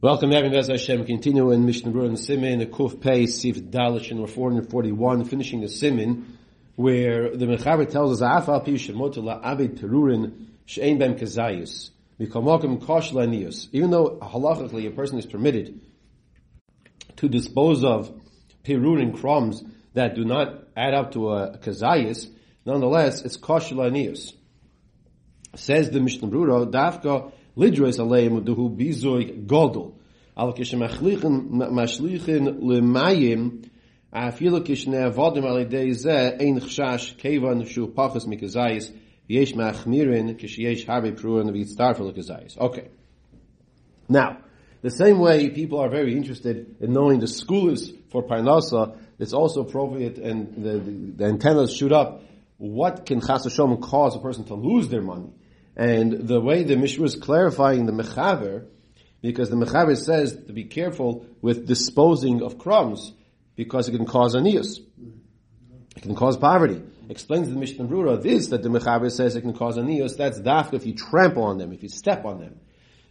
Welcome, Evan Bez Hashem. Continue in Mishnah Berurah and Simin, the Kuf Pei, Sif Dalish, and we're 441, finishing the Simin, where the Mechaber tells us, Afal Pi La Abed Perurin Shein Bem Kazayus, Mikomokim Kosh Lanius. Even though halachically a person is permitted to dispose of Perurin crumbs that do not add up to a Kazayus, nonetheless, it's Kosh Lanius. Says the Mishnah Berurah, Dafka lidrois aleim duhu bizoy godol. Al kishmachlichen mashlichen lemayim afilu kishne avodim al yedei ze ein chshash kevan shu pachas mikazayis yesh machmirin kishesh harbe pruan v'yitztarfel kazayis. Okay. Now, the same way people are very interested in knowing the schools for Parnasa, it's also appropriate and the, the, the antennas shoot up. What can Chas cause a person to lose their money? And the way the Mishra is clarifying the Mechaber, because the Mechaber says to be careful with disposing of crumbs, because it can cause anias. It can cause poverty. Explains the Mishnah Berurah this, that the Mechaber says it can cause anias, that's dafka if you trample on them, if you step on them.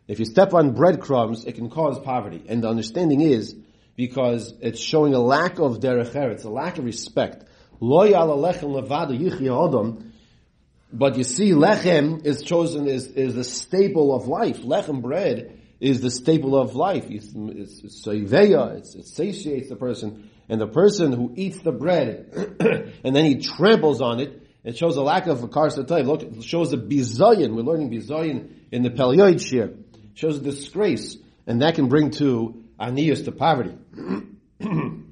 If you step on breadcrumbs, it can cause poverty. And the understanding is, because it's showing a lack of derech eretz, a lack of respect. Lo but you see, lechem is chosen is is the staple of life. Lechem bread is the staple of life. It's, it's, it's it satiates the person, and the person who eats the bread and then he tramples on it, it shows a lack of karsatay. Look, it shows a bizayin. We're learning bizayin in the Pelioid shir. Shows a disgrace, and that can bring to anias to poverty.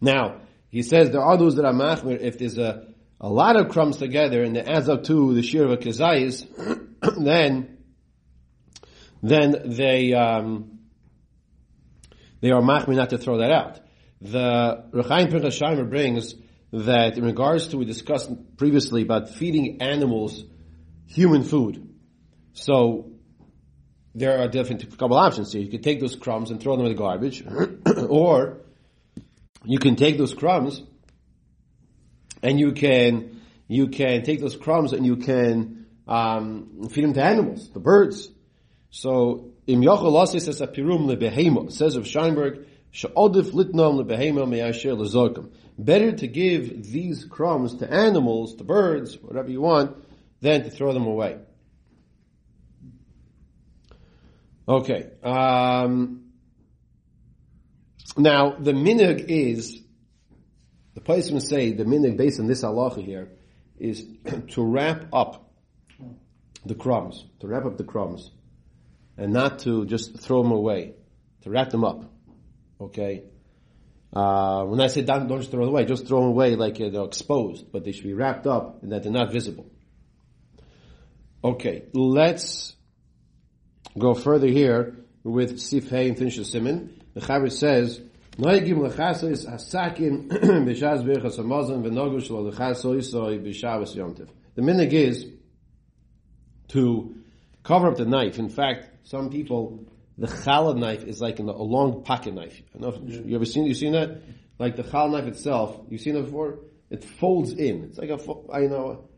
now, he says there are those that are machmir if there's a a lot of crumbs together and it adds up to the shir of a kazayis, then, then they, um, they are machmi not to throw that out. The Rechaim Pinchas brings that in regards to, we discussed previously about feeding animals human food. So, there are different couple options here. You could take those crumbs and throw them in the garbage, or you can take those crumbs and you can you can take those crumbs and you can um, feed them to animals, the birds. So im yochel says a pirum lebehema says of Scheinberg she'odif litnom lebehema meyasher. Better to give these crumbs to animals, to birds, whatever you want, than to throw them away. Okay. Um, now the minig is Paisman say the minig based on this halacha here is to wrap up the crumbs, to wrap up the crumbs, and not to just throw them away, to wrap them up. Okay. Uh, when I say don't, don't just throw them away, just throw them away like uh, they're exposed, but they should be wrapped up and that they're not visible. Okay, let's go further here with Sif Hay and finish the Simon. The Chavir says Noigim lechasois b'shaz birchas hamazon v'nogu shlo lechasoisoi b'shavas yomtiv. The minig is to cover up the knife. In fact, some people, the challah knife is like a long pocket knife. I know if, you ever seen, you seen that? Like the challah knife itself, you've seen it before? It folds in. It's like a, I know,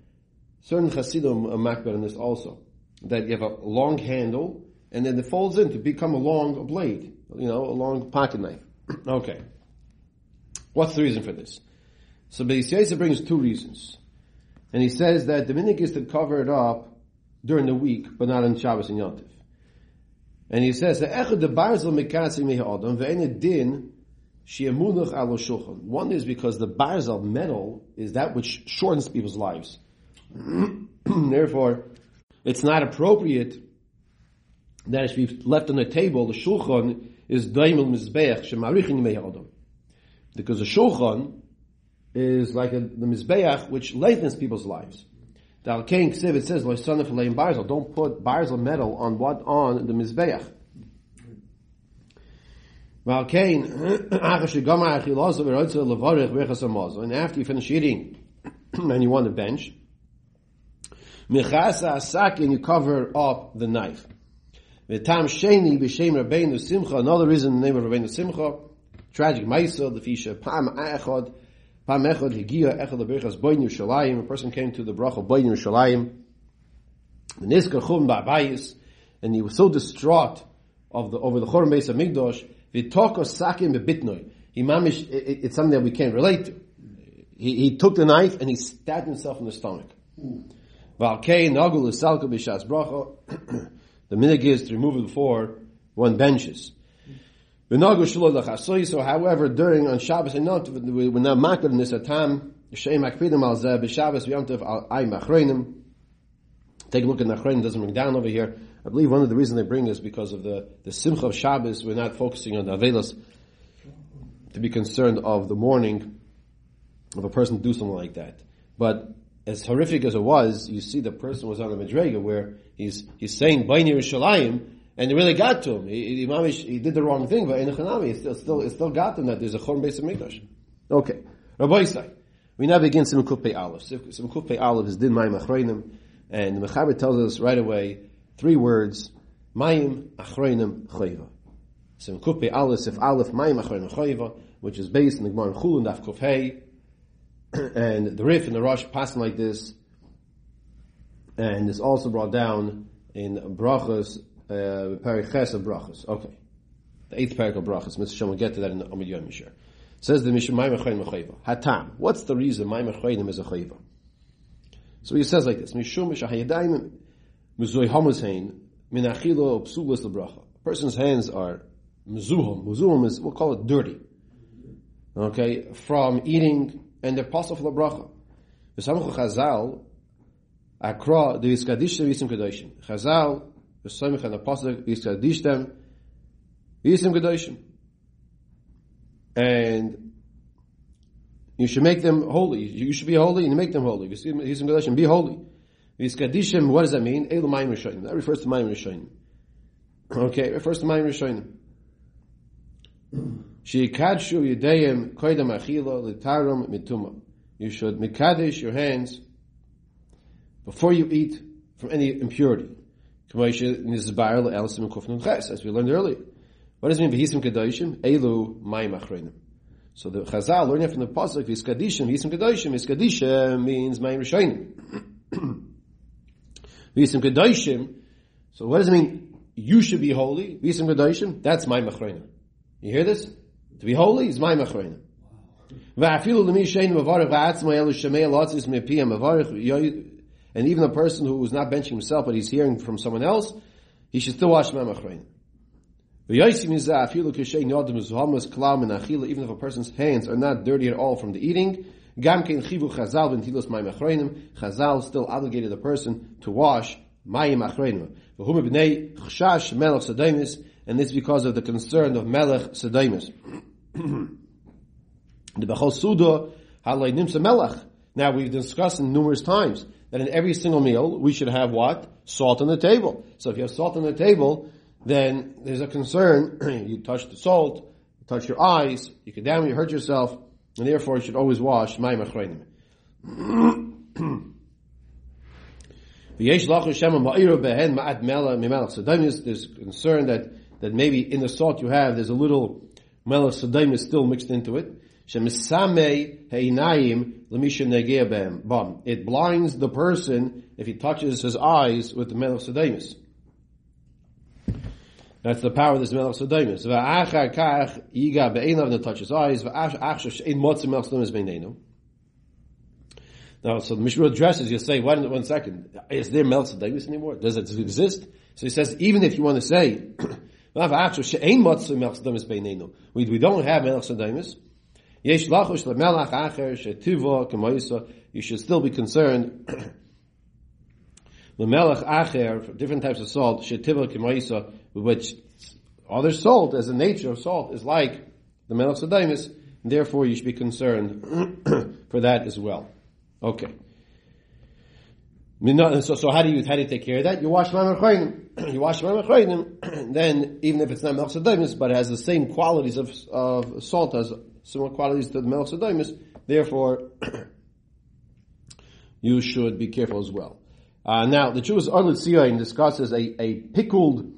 certain chassidim are makbar in this also. That you have a long handle, and then it folds in to become a long blade. You know, a long pocket knife. Okay. What's the reason for this? So Beis brings two reasons. And he says that the minik is to cover it up during the week, but not on Shabbos and Yom Yontif. And he says. One is because the barzel metal is that which shortens people's lives. Therefore, it's not appropriate that it should be left on the table. The shulchan is daimel mizbeach shemarichin mei adam. Because a shulchan is like a, the mizbeach which lengthens people's lives. The Alkein Ksiv, it says, Loisanif leim barzel, don't put barzel metal on what? On the mizbeach. And after you finish eating, and you want to bench, and you cover up the knife. V'tam sheni b'shem Rabbeinu Simcha. Another reason the name of Rabbeinu Simcha. Tragic Maisa, the fisha Pam Echad. Pam Echad Higia Echad Leberchas Boin Yerushalayim. A person came to the bracha Boin Yerushalayim. The Niska Chum Ba'bayis. And he was so distraught of the over the Chorban base of Migdosh, v'toko sakim bebitnoi. He mamish, it, it's something that we can't relate to. He, he took the knife and he stabbed himself in the stomach. Valkei nagul salka b'shas bracha. The minig is to remove it before one benches. So, however, during on Shabbos and not, we're not makar in this atam. Take a look at Nachreinim, doesn't bring down over here. I believe one of the reasons they bring is because of the, the Simcha of Shabbos. We're not focusing on the Avelas to be concerned of the morning of a person to do something like that. But as horrific as it was, you see the person was on a Madrega where he's, he's saying, Baini Yerushalayim, and it really got to him. He, he, he did the wrong thing, but in Chanami, it still, still, it still got him that there's a Chorm base of Mikdash. Okay. Rabbi Isai. We now begin Simukut Pei Aleph. Simukut Pei Aleph is Din Mayim Achreinim, and the Mechaber tells us right away three words, Mayim Achreinim Chayva. Simukut Pei Aleph, Sif Aleph, Mayim Achreinim Chayva, which is based in the Gemara Chulun Daf Kuf Hey, and the Rif and the Rosh passing like this, and it's also brought down in Brachas, uh, Periches of Brachas. Okay. The eighth parak of Brachas. Mr. Shem will get to that in the Amid Yom. Says the Mishnah, Maim Achayim Achayva. Hatam. What's the reason Maim Achayim is a Chayva? So he says like this, Mishum Mishahayadayim Muzoi Hamashain Min Achilo Psulas Lebracha. A person's hands are Muzuhum. Muzuhum is, we'll call it dirty. Okay? From eating and they're possible lebracha. V'samchu Chazal, Akra, the Yiskadish Yisim Kedoshim. Chazal, the V'samich and the Pasuk, Yiskadish them, Yisim Kedoshim. And you should make them holy. You should be holy and you make them holy. Yisim Kedoshim, be holy. Yiskadishim, what does that mean? Elu Mayim Rishonim. That refers to Mayim Rishonim. Okay, it refers to Mayim Rishonim. Sheikadshu yedayim koidam achila litarum mituma. You should mikadish your hands before you eat from any impurity. As we learned earlier. What does it mean kedoshim? Elu mayim achreinim. So the Chazal learning from the pasuk v'hiskadishim v'hisim kedoshim hiskadishim means mayim rishonim. v'hisim kedoshim. So what does it mean? You should be holy. Kedoshim. That's mayim achreinim. You hear this? To be holy is my machroina. And even a person who is not benching himself, but he's hearing from someone else, he should still wash my machroina. Even if a person's hands are not dirty at all from the eating, Chazal still obligated a person to wash mayim achreinim. And this is because of the concern of melech sedemus. the Bechol Suda, Halay Nimsa Melech. Now we've discussed numerous times that in every single meal we should have what? Salt on the table. So if you have salt on the table, then there's a concern, you touch the salt, you touch your eyes, you can damn, you hurt yourself, and therefore you should always wash my machreinim. There's concern that, that maybe in the salt you have, there's a little melech sadaim is still mixed into it. It blinds the person if he touches his eyes with the melech sadaimis. That's the power of this melech beineinu. Now, so the Mishnah addresses, you say, one, one second, is there melech sadaimis anymore? Does it exist? So he says, even if you want to say, we, don't have melech sadamis. You should still be concerned. Lemelach acher, different types of salt, shetiva kemoisa, which other salt, as the nature of salt, is like the melech sadamis. Therefore, you should be concerned for that as well. Okay. So, so how do you how do you take care of that? You wash Maimar You wash Maimar then even if it's not Melch but it has the same qualities of, of salt as similar qualities to the Melch therefore you should be careful as well. Uh, now the Jewish Ohr LeTzion discusses a, a pickled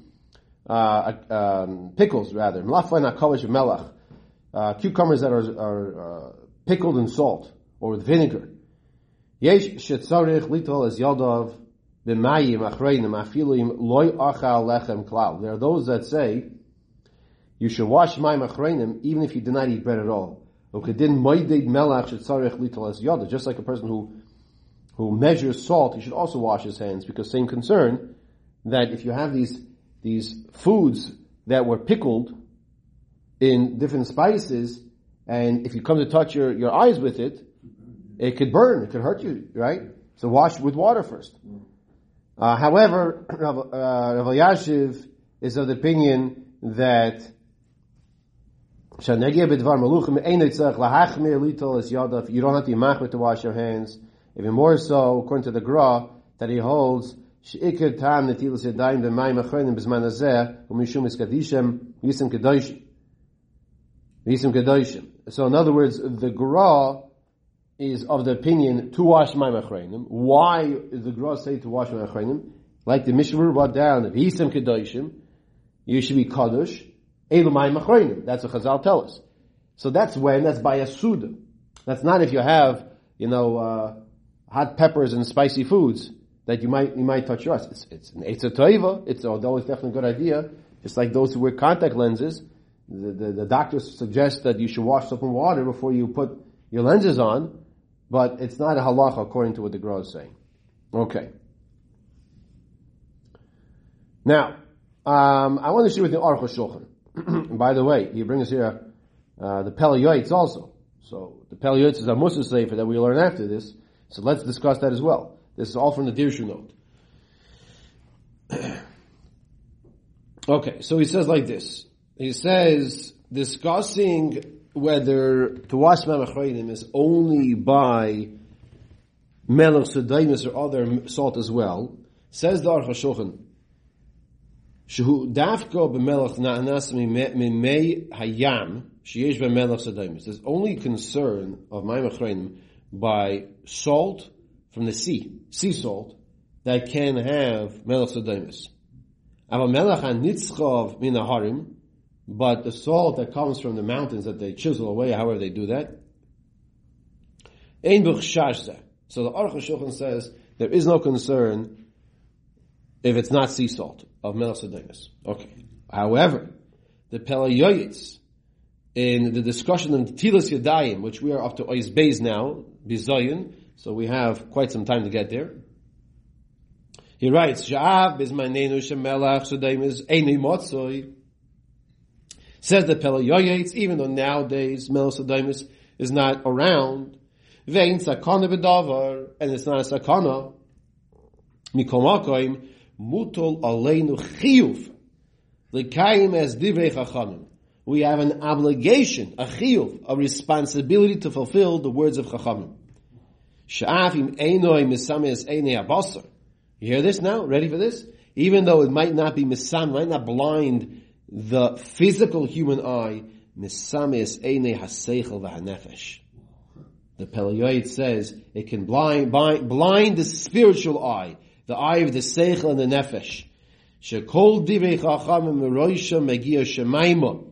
uh, um, pickles rather mlafan akavish melach uh, cucumbers that are, are uh, pickled in salt or with vinegar. Yesh shetzarich litol lechem klal. There are those that say you should wash mayim achreinim even if you did not eat bread at all. Just like a person who who measures salt, he should also wash his hands because same concern that if you have these these foods that were pickled in different spices, and if you come to touch your, your eyes with it, it could burn, it could hurt you, right? So wash with water first. Uh, however, Rav, uh, Rav Yashiv is of the opinion that you don't have to be to wash your hands, even more so, according to the Gra, that he holds sheikir tam netilas yadayim b'mayim achronim b'zman hazeh u'mishum iskadishem yisim kedoshim. So in other words, the Gra is of the opinion to wash my machreinim. Why is the Gra say to wash my machreinim? Like the Mishnah brought down, Yisim kedoshim, you should be kadosh. Elu my machreinim. That's what Chazal tell us. So that's when, that's by a suda. That's not if you have, you know, uh, hot peppers and spicy foods that you might you might touch yours. It's it's an it's a toiva. It's although it's definitely a good idea. Just like those who wear contact lenses, the, the, the doctors suggest that you should wash soap and water before you put your lenses on, but it's not a halacha according to what the Gra is saying. Okay. Now, um, I want to share with you Aruch. By the way, he brings here uh, the Pele Yoitz also. So the Pele Yoitz is a Musa Sefer that we learn after this. So let's discuss that as well. This is all from the Dirshu note. okay, so he says like this. He says, discussing whether to wash Mamachreinim is only by Melech Sedaimus or other salt as well, says the Aruch HaShulchan, Shehu dafko b'melech na'anas mimei hayam sheyesh b'melech sedaimus. There's only concern of Mamachreinim by salt from the sea, sea salt, that can have melech sodomus. Aval melech hanitzchov min harim, but the salt that comes from the mountains that they chisel away, however they do that, ein shashza. So the Aruch HaShulchan says there is no concern if it's not sea salt of melech. Okay. However, the Pele Yoitz, in the discussion of Tilas Yadayim, which we are up to Ois Beis now, Bizayin, so we have quite some time to get there. He writes, Sha'av bizmanenu shemelach shadayim is eini motzoi. Says the Pele even though nowadays Melech is not around, vein sakana b'davar, and it's not a sakana, mikol makoim, mutol aleinu chiyuv, l'kayim as divrei chachamim. We have an obligation, a chiyuv, a responsibility to fulfill the words of chachamim. Sha'afim einoi misamis einei abasar. You hear this now? Ready for this? Even though it might not be misam, might not blind the physical human eye, misamis einei haseichel v'hanefesh. The Pele Yoitz says it can blind, blind, blind the spiritual eye, the eye of the seichel and the nefesh. Shekol divrei chachamim meroisha megia shemaima.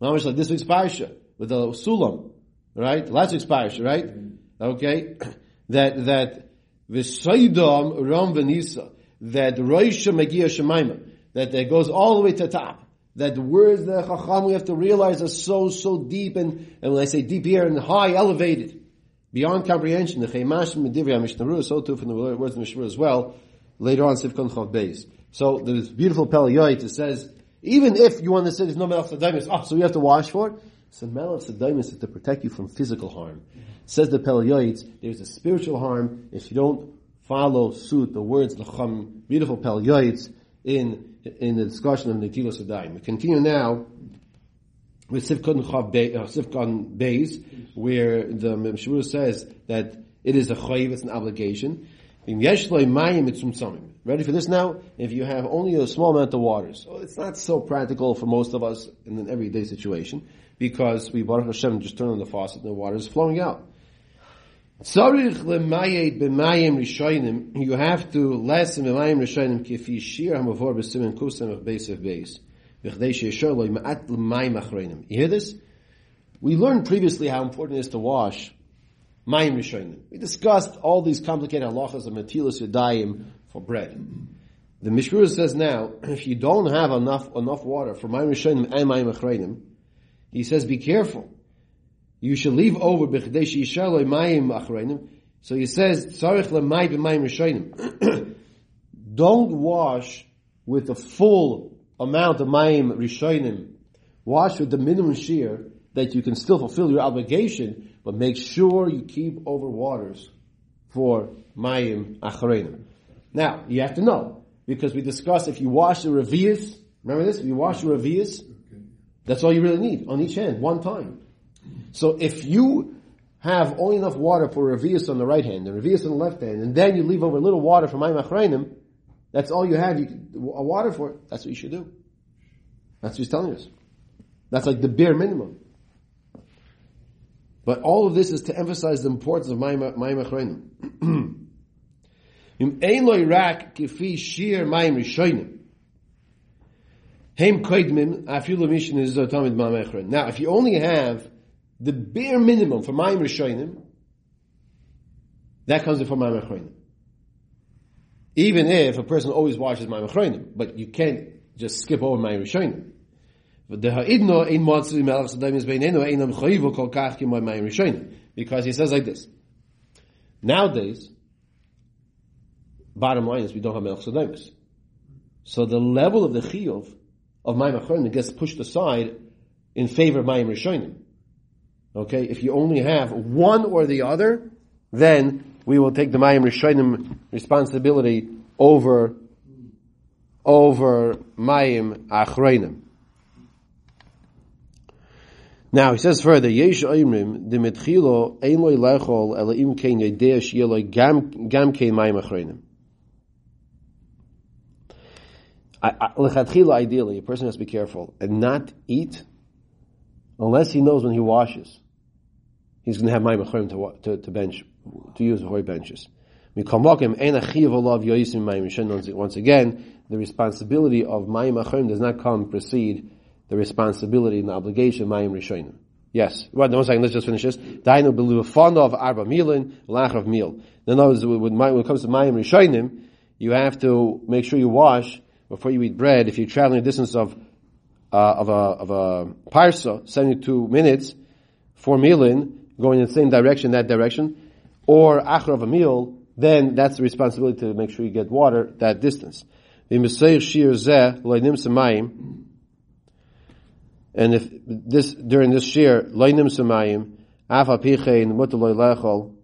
Mamash like this week's parsha with the sulam, right? Last week's parsha, right? Okay that that v'saydam ram v'nisa that roisha megia shemaima that it goes all the way to the top. That the words that Chacham we have to realize are so so deep and and when I say deep here and high elevated beyond comprehension. The Chaymash Medivya Mishnah so too from the words of Mishnah as well. Later on, Sivkon Chav Beis. So there's beautiful Pele Yoitz. It says even if you want to say there's no Melech Sadamis, oh, ah, so you have to wash for it. So Melech Sadamis is to protect you from physical harm. Says the Pele Yoitz, there's a spiritual harm if you don't follow suit the words Lacham, beautiful Pele Yoitz, in, in the discussion of Netilos Adayim. We continue now with Sivkon uh, Beis, where the Meshmur says that it is a chayiv, it's an obligation. Ready for this now? If you have only a small amount of water, so it's not so practical for most of us in an everyday situation, because we Baruch Hashem just turn on the faucet and the water is flowing out. You have to lessen b'mayim rishonim kifi shir hamavor b'simen kusam of base of base. You hear this? We learned previously how important it is to wash mayim rishonim. We discussed all these complicated halachas of matilas yadayim for bread. The Mishmur says now, if you don't have enough enough water for Mayim Rishonim and Mayim Achreinim, he says, be careful. You should leave over B'chdesh Yishaloi Mayim Achreinim. So he says, Tzarech Lemay B'Mayim Rishonim. Don't wash with the full amount of Mayim Rishonim. Wash with the minimum shear that you can still fulfill your obligation, but make sure you keep over waters for Mayim Achreinim. Now, you have to know, because we discussed if you wash the Revius, remember this? If you wash the Revius, that's all you really need on each hand, one time. So if you have only enough water for Revius on the right hand and Revius on the left hand, and then you leave over a little water for Mayim Achrayim, that's all you have you, a water for, it. that's what you should do. That's what he's telling us. That's like the bare minimum. But all of this is to emphasize the importance of Mayim Achrayim. Im ein loy rak kifi shir mayim rishonim. Heim koidmin afilu mission is zotamid mamechron. Now, if you only have the bare minimum for mayim rishonim, that comes in from mayim achronim. Even if a person always washes my achronim, but you can't just skip over mayim rishonim. Because he says like this. Nowadays, Bottom line is we don't have Melech Sodomus. So the level of the chiyuv of Mayim Achronim gets pushed aside in favor of Mayim Rishonim. Okay, if you only have one or the other, then we will take the Mayim Rishonim responsibility over over Mayim Achronim. Now he says further, Yesh Oimrim the Mitchilo Ein Loi Lechol Elaim Kein Yedesh Yeloi Gam Gam Kein Mayim Achronim. Lechatchila, ideally, a person has to be careful and not eat unless he knows when he washes. He's going to have mayim to, to, to bench, to use he benches. Once again, the responsibility of mayim achrim does not come precede the responsibility and the obligation of mayim rishonim. Yes. Well, one second, let's just finish this. Dainu belu fond of arba milin, lach of meal. In other words, when it comes to mayim rishonim, you have to make sure you wash before you eat bread, if you're traveling a distance of uh, of a of a parsa, seventy two minutes, for milin, going in the same direction, that direction, or achar of a meal, then that's the responsibility to make sure you get water that distance. And if this during this shear, loinim semayim, afa pichein mutaloy lechol,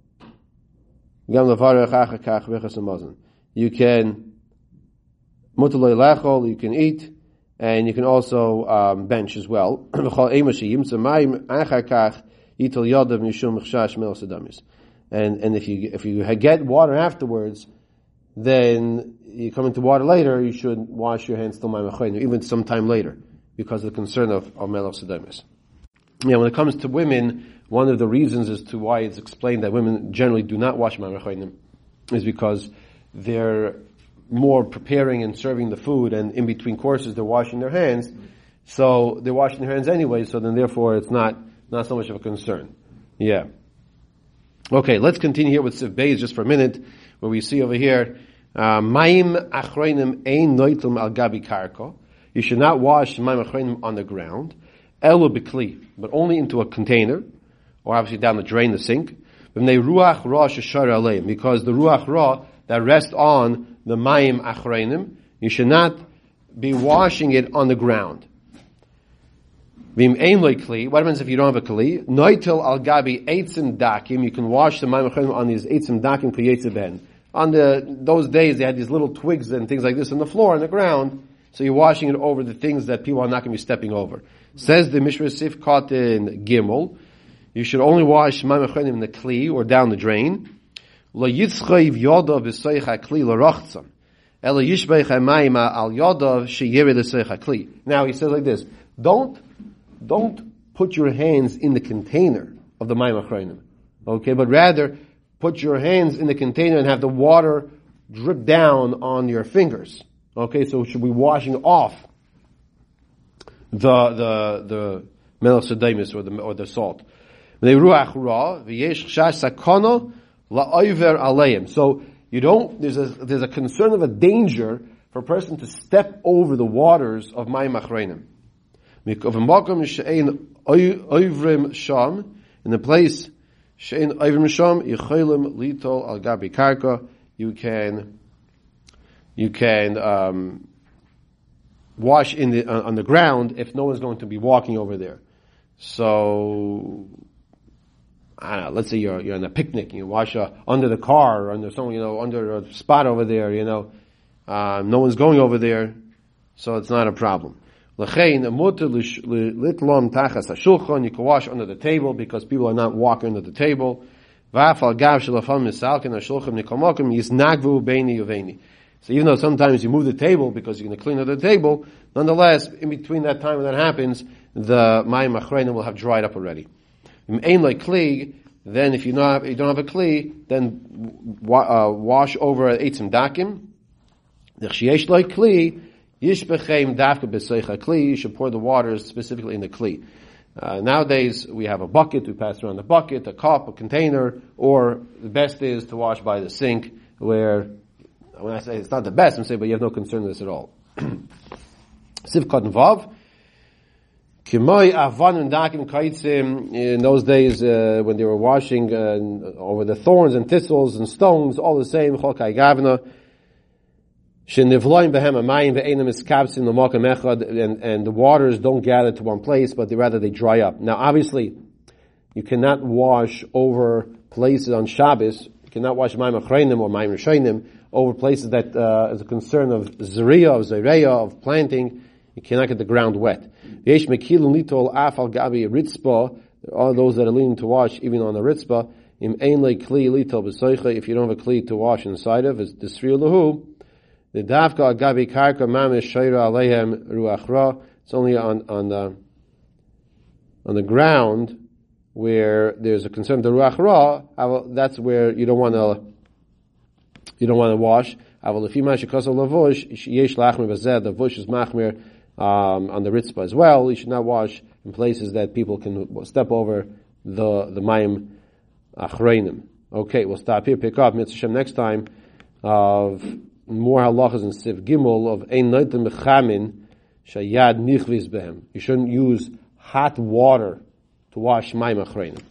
gam levarech achakach You can Mutaloi lechol, you can eat, and you can also um, bench as well. and and if you if you get water afterwards, then you come into water later, you should wash your hands till even sometime later, because of the concern of, of melech. Yeah, when it comes to women, one of the reasons as to why it's explained that women generally do not wash ma'amechoinim is because they're more preparing and serving the food, and in between courses they're washing their hands. So they're washing their hands anyway. So then, therefore, it's not not so much of a concern. Yeah. Okay, let's continue here with Siv Beis just for a minute, where we see over here, uh, Maim achroinim ein noitum al gabi karko. You should not wash maim achroinim on the ground, elu bikli, but only into a container, or obviously down the drain, the sink. Ruach ra because the ruach ra that rests on the mayim achreinim, you should not be washing it on the ground. Vim ein kli. What happens if you don't have a kli? Noitil al gabi eitzim dakim. You can wash the mayim achreinim on these eitzim dakim ben. On the those days, they had these little twigs and things like this on the floor, on the ground. So you're washing it over the things that people are not going to be stepping over. Says the Mishra Sif in Gimel. You should only wash mayim achreinim in the kli or down the drain. Lo yitzchayv yodov v'soich hakli l'rochtzam. Ela yishbeich ha'mayim al yodov sheyiri l'soich hakli. Now he says like this, don't, don't put your hands in the container of the mayim achrayim. Okay, but rather put your hands in the container and have the water drip down on your fingers. Okay, so should be washing off the, the, the melech or the, or the salt. So you don't, there's a, there's a concern of a danger for a person to step over the waters of Mayim. In the place, Shein Oivrim Sham, Yecholim Litol Al Gabi Karka, you can, you can, um, wash in the, on the ground if no one's going to be walking over there. So, I don't know, let's say you're, you're on a picnic, you wash uh, under the car, or under some, you know, under a spot over there, you know, uh, no one's going over there, so it's not a problem. L'chein, litlom tachas hashulchan, you can wash under the table because people are not walking under the table. V'afal gav shelafam misalkin hashulchan nikomokim yisnagvu beini uveini. So even though sometimes you move the table because you're going to clean up the table, nonetheless, in between that time when that happens, the mayim achreinim will have dried up already. Like then if you don't have, you don't have a kli, then uh, wash over eitzim dakim. Nechshiesh like kli, yishbechem dafka b'seicha kli, you should pour the waters specifically in the kli. Uh, nowadays, we have a bucket, we pass around the bucket, a cup, a container, or the best is to wash by the sink, where, when I say it's not the best, I'm saying, but you have no concern with this at all. Sivkot Vav, in those days uh, when they were washing uh, over the thorns and thistles and stones, all the same, Gavna, And, and the waters don't gather to one place, but they, rather they dry up. Now obviously, you cannot wash over places on Shabbos, you cannot wash mayim achreinim or mayim rishonim over places that uh, is a concern of zriya, of zereya, of planting, you cannot get the ground wet. Yesh gabi. There are those that are leaning to wash even on the ritzpa. If you don't have a kli to wash inside of, it's disfriya lahu. The davka gabi karka mamish shayra alehem ruachra. It's only on on the on the ground where there's a concern of the ruach ra. That's where you don't want to you don't want to wash. The vush is machmir um, on the ritzpah as well. You should not wash in places that people can step over the the mayim achreinim. Okay, we'll stop here. Pick up Mitzvah next time of more halachas and Siv Gimel of ein noitim mechamin shayad nichvis behem. You shouldn't use hot water to wash mayim achreinim.